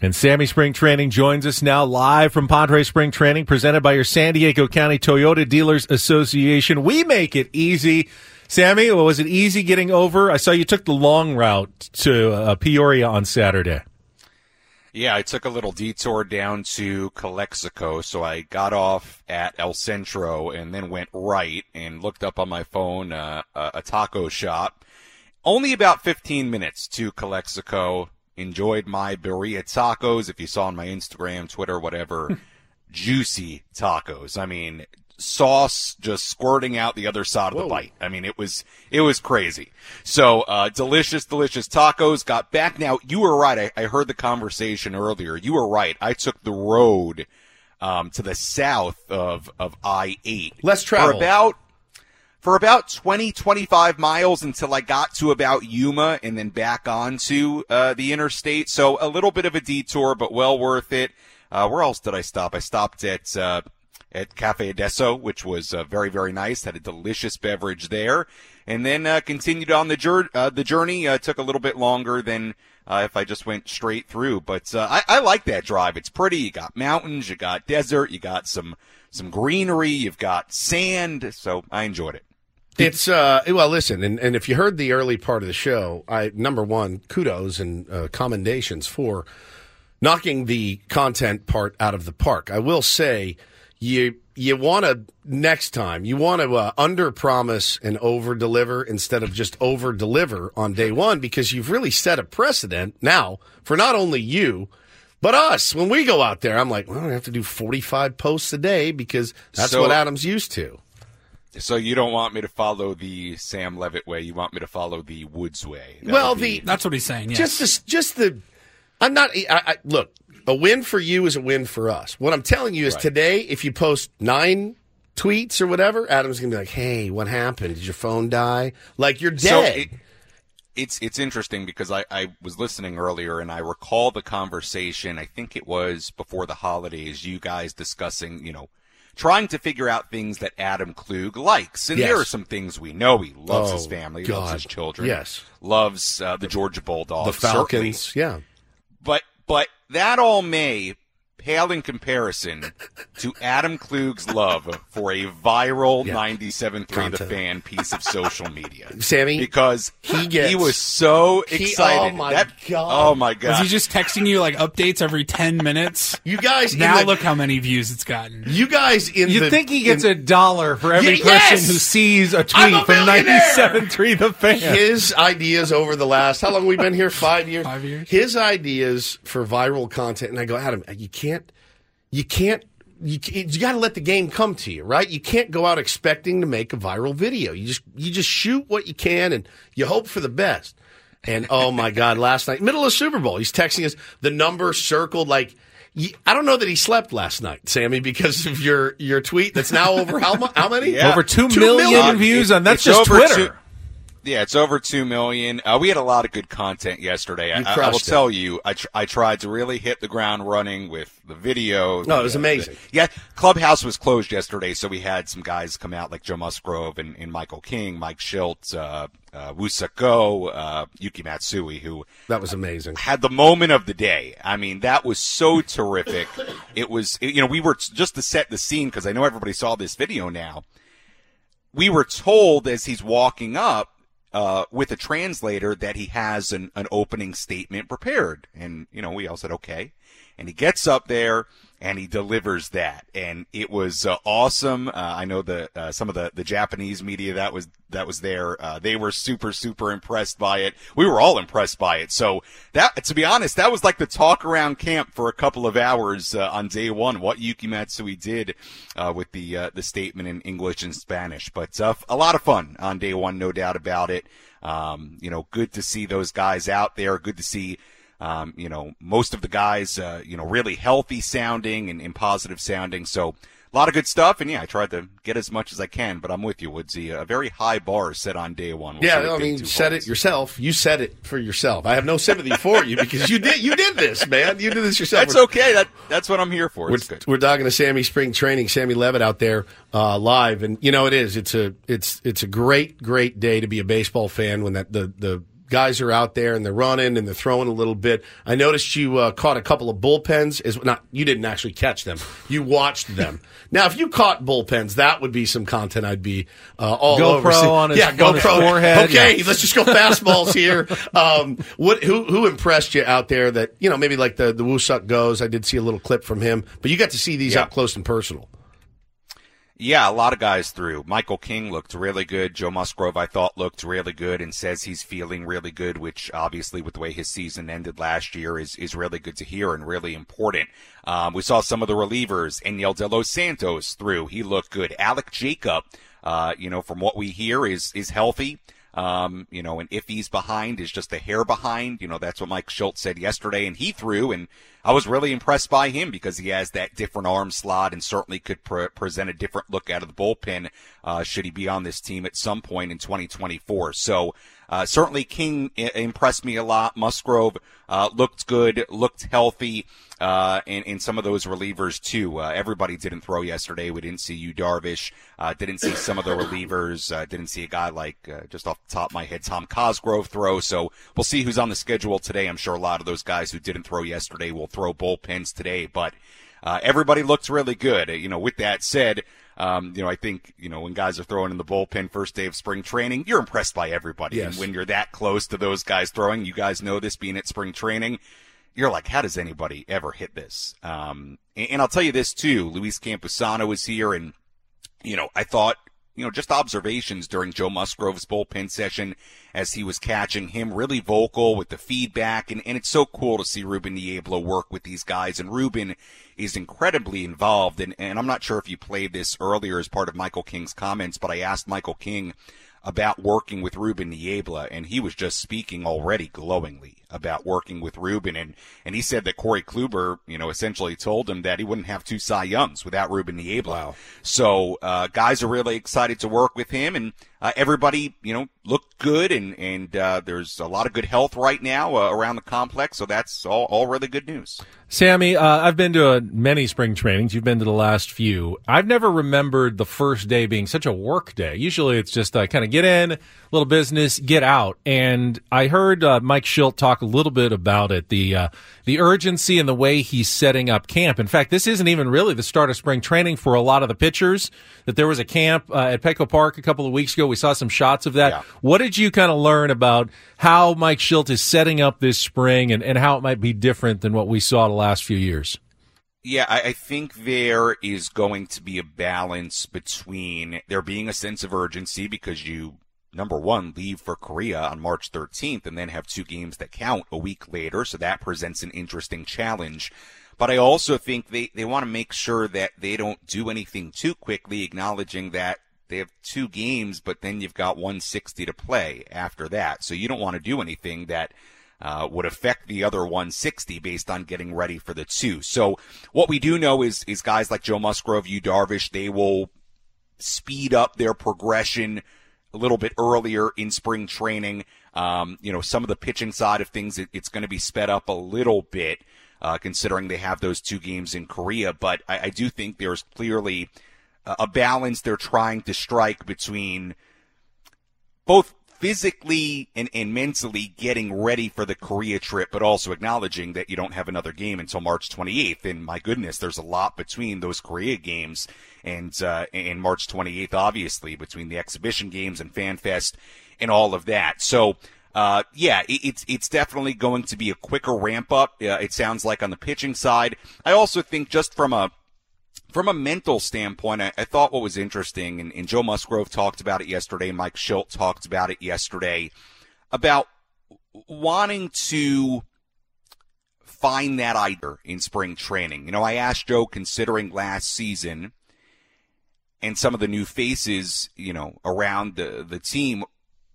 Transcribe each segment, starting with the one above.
And Sammy Spring Training joins us now live from Padre Spring Training, presented by your San Diego County Toyota Dealers Association. We make it easy. Sammy, was it easy getting over? I saw you took the long route to uh, Peoria on Saturday. Yeah, I took a little detour down to Calexico, so I got off at El Centro and then went right and looked up on my phone uh, a taco shop. Only about 15 minutes to Calexico enjoyed my birria tacos. If you saw on my Instagram, Twitter, whatever, juicy tacos. I mean, sauce just squirting out the other side of the bite. I mean, it was it was crazy. So uh, delicious, delicious tacos. Got back now. You were right. I, I heard the conversation earlier. You were right. I took the road um, to the south of of I eight. Less travel. For about for about 20, 25 miles until I got to about Yuma and then back onto uh, the interstate. So a little bit of a detour, but well worth it. Uh, where else did I stop? I stopped at uh, at Cafe Adesso, which was uh, very very nice. Had a delicious beverage there, and then uh, continued on the, jur- uh, the journey. took a little bit longer than if I just went straight through, but I-, I like that drive. It's pretty. You got mountains, you got desert, you got some some greenery, you've got sand. So I enjoyed it. It's uh well listen and, and if you heard the early part of the show, I number one, kudos and uh, commendations for knocking the content part out of the park. I will say you you want to next time you want to uh, under promise and over deliver instead of just over deliver on day one because you've really set a precedent now for not only you but us when we go out there. I'm like, well, I have to do 45 posts a day because that's so, what Adam's used to. So you don't want me to follow the Sam Levitt way. You want me to follow the Woods way. That well, the that's what he's saying. Yes. Just the, just the. I'm not. I, I, look, a win for you is a win for us. What I'm telling you is right. today, if you post nine tweets or whatever, Adam's gonna be like, "Hey, what happened? Did your phone die? Like you're dead." So it, it's it's interesting because I, I was listening earlier and I recall the conversation. I think it was before the holidays. You guys discussing, you know trying to figure out things that Adam Klug likes. And yes. there are some things we know. He loves oh, his family, God. loves his children. Yes. Loves uh, the Georgia Bulldogs. The Falcons. Certainly. Yeah. But, but that all may pale in comparison to Adam Klug's love for a viral yeah. 97.3 The Fan piece of social media. Sammy, because he gets, he was so excited. He, oh my that, god! Oh my god! Was he just texting you like updates every 10 minutes? You guys now the, look how many views it's gotten. You guys in you the, think he gets in, a dollar for every yes! person who sees a tweet a from 97.3 The Fan? His ideas over the last how long we've been here? Five years. Five years. His ideas for viral content, and I go, Adam, you can't you can't you, you got to let the game come to you, right? You can't go out expecting to make a viral video. You just you just shoot what you can and you hope for the best. And oh my God, last night, middle of Super Bowl, he's texting us the number circled like. I don't know that he slept last night, Sammy, because of your your tweet. That's now over how, how many? Yeah. Over two, two million, million views on that's just Twitter. Two, yeah, it's over two million. Uh, we had a lot of good content yesterday. I, I, will it. tell you, I, tr- I tried to really hit the ground running with the video. No, it was amazing. The, yeah, Clubhouse was closed yesterday, so we had some guys come out like Joe Musgrove and, and Michael King, Mike Shildt, uh, uh, Woo-Suk Go, uh, Yuki Matsui, who that was amazing, had the moment of the day. I mean, that was so terrific. It was, you know, we were just to set the scene because I know everybody saw this video now. We were told as he's walking up uh, with a translator that he has an, an opening statement prepared. And, you know, we all said, okay. and he gets up there and he delivers that, and it was uh, awesome. Uh, I know the uh, some of the, the Japanese media that was that was there, uh, they were super super impressed by it. We were all impressed by it. So that, to be honest, that was like the talk around camp for a couple of hours uh, on day one. What Yuki Matsui did uh, with the the statement in English and Spanish, but a lot of fun on day one, no doubt about it. Um, you know, good to see those guys out there. Good to see um, you know, most of the guys, uh, you know, really healthy sounding and, and, positive sounding. So a lot of good stuff. And yeah, I tried to get as much as I can, but I'm with you, Woodsy. A very high bar set on day one. We'll yeah, I mean, set it yourself. You set it for yourself. I have no sympathy for you because you did you did this, man. You did this yourself. That's okay. That that's what I'm here for. We're, we're talking to Sammy Spring Training, Sammy Levitt out there uh, live, and you know it is. It's a it's it's a great great day to be a baseball fan when that the the guys are out there and they're running and they're throwing a little bit. I noticed you uh, caught a couple of bullpens. Is not you didn't actually catch them. You watched them. now, if you caught bullpens, that would be some content I'd be uh, all GoPro over. on his, yeah, GoPro. His forehead. Okay, yeah. let's just go fastballs here. Um, what who who impressed you out there? That you know maybe like the the Woo-Suk goes. I did see a little clip from him, but you got to see these yeah. up close and personal. Yeah, a lot of guys through. Michael King looked really good. Joe Musgrove, I thought, looked really good and says he's feeling really good, which obviously, with the way his season ended last year, is, is really good to hear and really important. Um, we saw some of the relievers. Enyel De Los Santos through. He looked good. Alec Jacob, uh, you know, from what we hear, is, is healthy. Um, you know, and if he's behind, is just a hair behind. You know, that's what Mike Shildt said yesterday, and he threw, and I was really impressed by him because he has that different arm slot and certainly could pre- present a different look out of the bullpen uh, should he be on this team at some point in 2024. So uh, certainly King impressed me a lot. Musgrove uh, looked good, looked healthy, uh, and, and some of those relievers too. Uh, everybody didn't throw yesterday. We didn't see Yu Darvish. Uh, didn't see some of the relievers. Uh, didn't see a guy like just off the top of my head, Tom Cosgrove throw. So we'll see who's on the schedule today. I'm sure a lot of those guys who didn't throw yesterday will throw bullpens today, but. Uh, everybody looks really good. You know, with that said, um, you know, I think, you know, when guys are throwing in the bullpen first day of spring training, you're impressed by everybody. Yes. And when you're that close to those guys throwing, you guys know this being at spring training, you're like, how does anybody ever hit this? Um, and, and I'll tell you this too. Luis Campusano was here and, you know, I thought you know, just observations during Joe Musgrove's bullpen session as he was catching him, really vocal with the feedback. And, and it's so cool to see Ruben Niebla work with these guys. And Ruben is incredibly involved. And, and I'm not sure if you played this earlier as part of Michael King's comments, but I asked Michael King about working with Ruben Niebla, and he was just speaking already glowingly about working with Ruben, and and he said that Corey Kluber, you know, essentially told him that he wouldn't have two Cy Youngs without Ruben Niebla. Wow. So uh, guys are really excited to work with him, and uh, everybody, you know, looked good, and and uh, there's a lot of good health right now uh, around the complex, so that's all all really good news. Sammy, uh, I've been to uh, many spring trainings. You've been to the last few. I've never remembered the first day being such a work day. Usually, it's just kind of get in, little business, get out. And I heard Mike Shildt talk a little bit about it the the urgency and the way he's setting up camp. In fact, this isn't even really the start of spring training for a lot of the pitchers. That there was a camp at Petco Park a couple of weeks ago we saw some shots of that. Yeah. What did you kind of learn about how Mike Shildt is setting up this spring and, and how it might be different than what we saw the last few years? Yeah, I, I, think there is going to be a balance between there being a sense of urgency because you, number one, leave for Korea on March 13th and then have two games that count a week later. So that presents an interesting challenge. But I also think they, they want to make sure that they don't do anything too quickly, acknowledging that they have two games, but then you've got 160 to play after that. So you don't want to do anything that uh, would affect the other 160 based on getting ready for the two. So what we do know is is guys like Joe Musgrove, Yu Darvish, they will speed up their progression a little bit earlier in spring training. Um, you know, some of the pitching side of things, it, it's going to be sped up a little bit, uh, considering they have those two games in Korea. But I, I do think there's clearly a balance they're trying to strike between both physically and, and mentally getting ready for the Korea trip, but also acknowledging that you don't have another game until March 28th. And my goodness, there's a lot between those Korea games and, uh, and March 28th, obviously, between the exhibition games and FanFest and all of that. So, uh, yeah, it, it's it's definitely going to be a quicker ramp up. Uh, it sounds like on the pitching side. I also think just from a from a mental standpoint, I, I thought what was interesting, and, and Joe Musgrove talked about it yesterday. Mike Shildt talked about it yesterday about wanting to find that idea in spring training. You know, I asked Joe, considering last season and some of the new faces, you know, around the the team,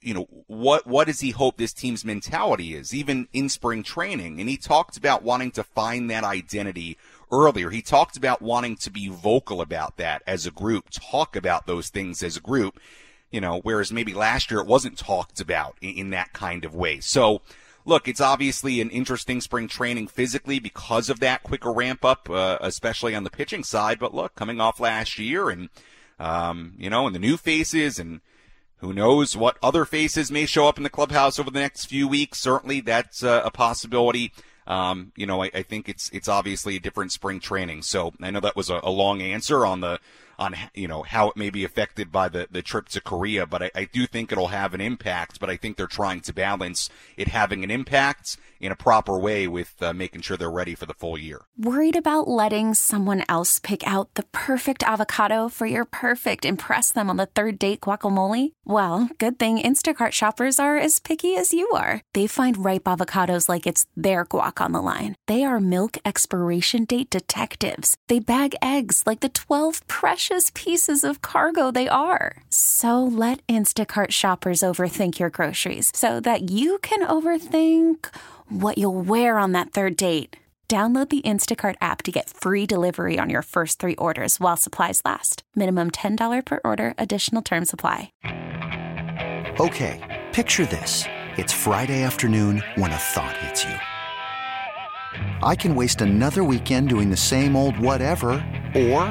you know, what what does he hope this team's mentality is, even in spring training? And he talked about wanting to find that identity earlier. He talked about wanting to be vocal about that as a group, talk about those things as a group, you know, whereas maybe last year it wasn't talked about in, in that kind of way. So, look, it's obviously an interesting spring training physically because of that quicker ramp up, uh, especially on the pitching side. But look, coming off last year and, um, you know, and the new faces and who knows what other faces may show up in the clubhouse over the next few weeks. Certainly that's uh, a possibility. Um, you know, I, I, think it's, it's obviously a different spring training. So I know that was a, a long answer on the, on you know how it may be affected by the, the trip to Korea, but I, I do think it'll have an impact. But I think they're trying to balance it having an impact in a proper way with uh, making sure they're ready for the full year. Worried about letting someone else pick out the perfect avocado for your perfect impress them on the third date guacamole? Well, good thing Instacart shoppers are as picky as you are. They find ripe avocados like it's their guac on the line. They are milk expiration date detectives. They bag eggs like the 12 precious pieces of cargo they are. So let Instacart shoppers overthink your groceries so that you can overthink what you'll wear on that third date. Download the Instacart app to get free delivery on your first three orders while supplies last. Minimum $10 per order, additional term supply. Okay, picture this. It's Friday afternoon when a thought hits you. I can waste another weekend doing the same old whatever, or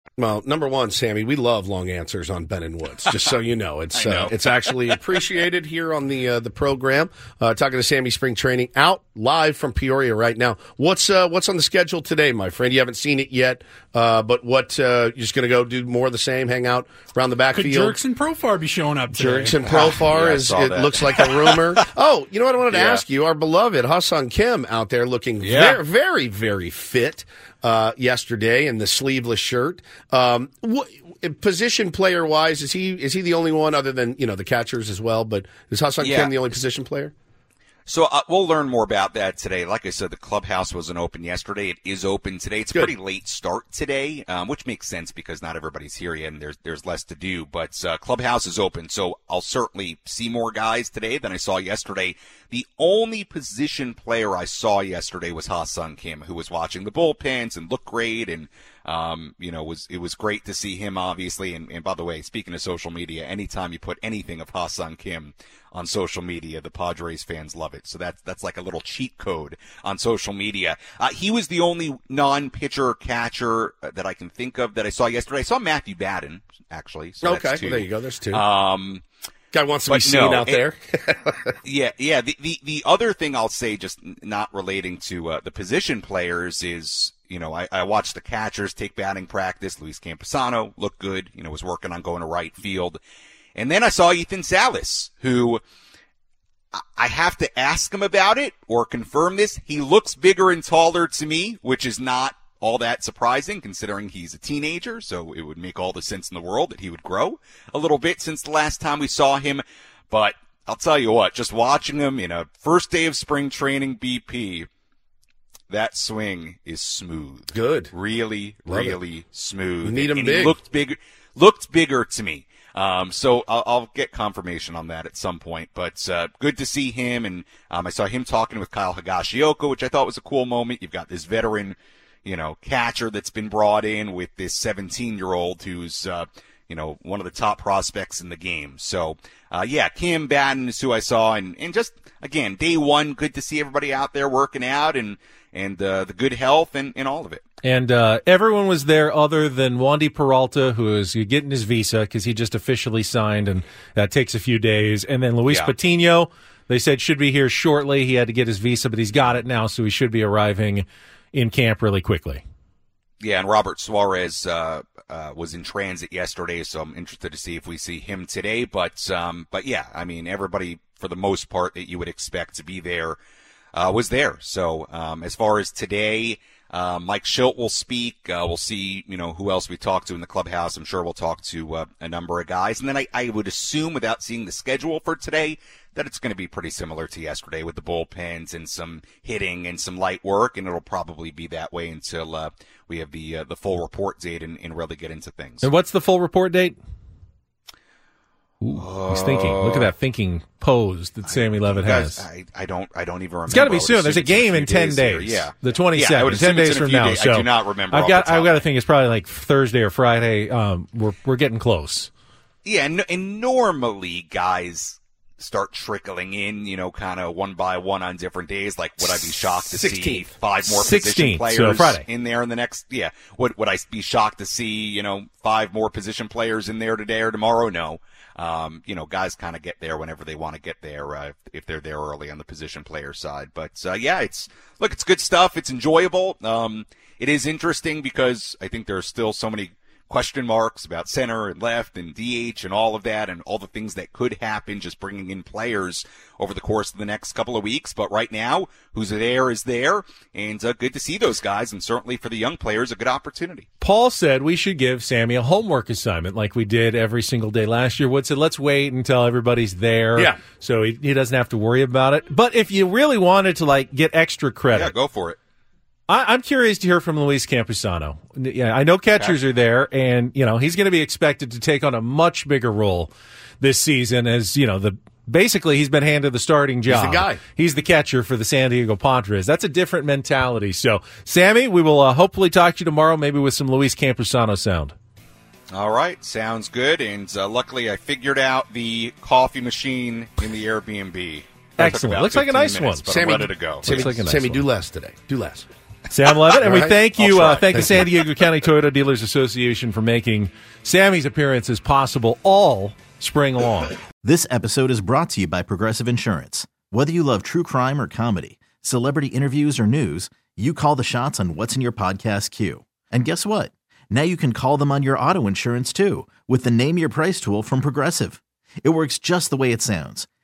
Well, number one, Sammy, we love long answers on Ben and Woods. Just so you know, it's know. Uh, it's actually appreciated here on the uh, the program. Uh, talking to Sammy Spring Training out live from Peoria right now. What's uh, what's on the schedule today, my friend? You haven't seen it yet, uh, but what uh, you're just going to go do more of the same, hang out around the backfield. Could and Profar be showing up today? and Profar yeah, is it that. looks like a rumor. oh, you know what I wanted to yeah. ask you? Our beloved Ha-Seong Kim out there looking yeah. very, very, very fit uh, yesterday in the sleeveless shirt. Um, what, position player wise, is he is he the only one other than you know the catchers as well? But is Ha-Seong yeah. Kim the only position player? So uh, we'll learn more about that today. Like I said, the clubhouse wasn't open yesterday. It is open today. It's a pretty late start today, um, which makes sense because not everybody's here yet, and there's there's less to do. But uh, clubhouse is open, so I'll certainly see more guys today than I saw yesterday. The only position player I saw yesterday was Ha-Seong Kim, who was watching the bullpens and looked great and um, you know, was it was great to see him obviously. And, and by the way, speaking of social media, anytime you put anything of Ha-Seong Kim on social media, the Padres fans love it. So that's that's like a little cheat code on social media. Uh, he was the only non-pitcher catcher uh, that I can think of that I saw yesterday. I saw Matthew Batten actually. So okay, well, there you go. There's two. Um, Guy wants to be seen no, out it, there. yeah, yeah. The, the the other thing I'll say, just not relating to uh, the position players, is you know, I, I watched the catchers take batting practice. Luis Campusano looked good, you know, was working on going to right field. And then I saw Ethan Salas, who I have to ask him about it or confirm this. He looks bigger and taller to me, which is not all that surprising considering he's a teenager. So it would make all the sense in the world that he would grow a little bit since the last time we saw him. But I'll tell you what, just watching him in a first day of spring training BP, that swing is smooth. Good. Really, Love really it. smooth. You need him and big. Looked bigger, looked bigger to me. Um, so I'll, I'll get confirmation on that at some point, but, uh, good to see him. And, um, I saw him talking with Kyle Higashioka, which I thought was a cool moment. You've got this veteran, you know, catcher that's been brought in with this 17 year old who's, uh, you know, one of the top prospects in the game. So, uh, yeah, Kim Batten is who I saw and, and just, again, day one, good to see everybody out there working out and, and, uh, the good health and, and all of it. And uh, everyone was there other than Wandy Peralta, who is getting his visa because he just officially signed, and that takes a few days. And then Luis Yeah. Patino, they said should be here shortly. He had to get his visa, but he's got it now, so he should be arriving in camp really quickly. Yeah, and Robert Suarez uh, uh, was in transit yesterday, so I'm interested to see if we see him today. But um, but yeah, I mean, everybody for the most part that you would expect to be there uh, was there. So um, as far as today, uh, Mike Shildt will speak. Uh, we'll see, you know, who else we talk to in the clubhouse. I'm sure we'll talk to uh, a number of guys, and then I, I would assume, without seeing the schedule for today, that it's going to be pretty similar to yesterday with the bullpens and some hitting and some light work, and it'll probably be that way until uh, we have the uh, the full report date and, and really get into things. And what's the full report date? Ooh, he's thinking. Look at that thinking pose that Sammy Levitt Guys, has. I, I don't I don't even remember. It's got to be soon. There's a game in ten days days. here. Yeah, the twenty Yeah, I ten days from now. days. So I do not remember. I've got. I've got to think it's probably like Thursday or Friday. Um, we're we're getting close. Yeah, and, and normally guys start trickling in, you know, kind of one by one on different days. Like, would I be shocked to see five more 16th, position so players Friday. in there in the next? Yeah, would would I be shocked to see you know five more position players in there today or tomorrow? No. Um, you know, guys kind of get there whenever they want to get there, uh, if, if they're there early on the position player side. But, uh, yeah, it's, look, it's good stuff. It's enjoyable. Um, it is interesting because I think there are still so many question marks about center and left and DH and all of that and all the things that could happen just bringing in players over the course of the next couple of weeks. But right now, who's there is there and uh, good to see those guys. And certainly for the young players, a good opportunity. Paul said we should give Sammy a homework assignment like we did every single day last year. Wood said, let's wait until everybody's there. Yeah. So he, he doesn't have to worry about it. But if you really wanted to like get extra credit, Yeah, go for it. I, I'm curious to hear from Luis Campusano. Yeah, I know catchers are there, and you know he's going to be expected to take on a much bigger role this season. As you know, the basically he's been handed the starting job. guy. He's the catcher for the San Diego Padres. That's a different mentality. So, Sammy, we will uh, hopefully talk to you tomorrow, maybe with some Luis Campusano sound. All right, sounds good. And uh, luckily, I figured out the coffee machine in the Airbnb. Excellent. Looks like a nice minutes, one. But Sammy, I'm ready to go. Sammy, Looks like a nice Sammy do less today. Do less. Sam Levitt, and we All right. thank you. Uh, try. thank the San Diego County Toyota Dealers Association for making Sammy's appearances possible all spring long. This episode is brought to you by Progressive Insurance. Whether you love true crime or comedy, celebrity interviews or news, you call the shots on what's in your podcast queue. And guess what? Now you can call them on your auto insurance too with the Name Your Price tool from Progressive. It works just the way it sounds.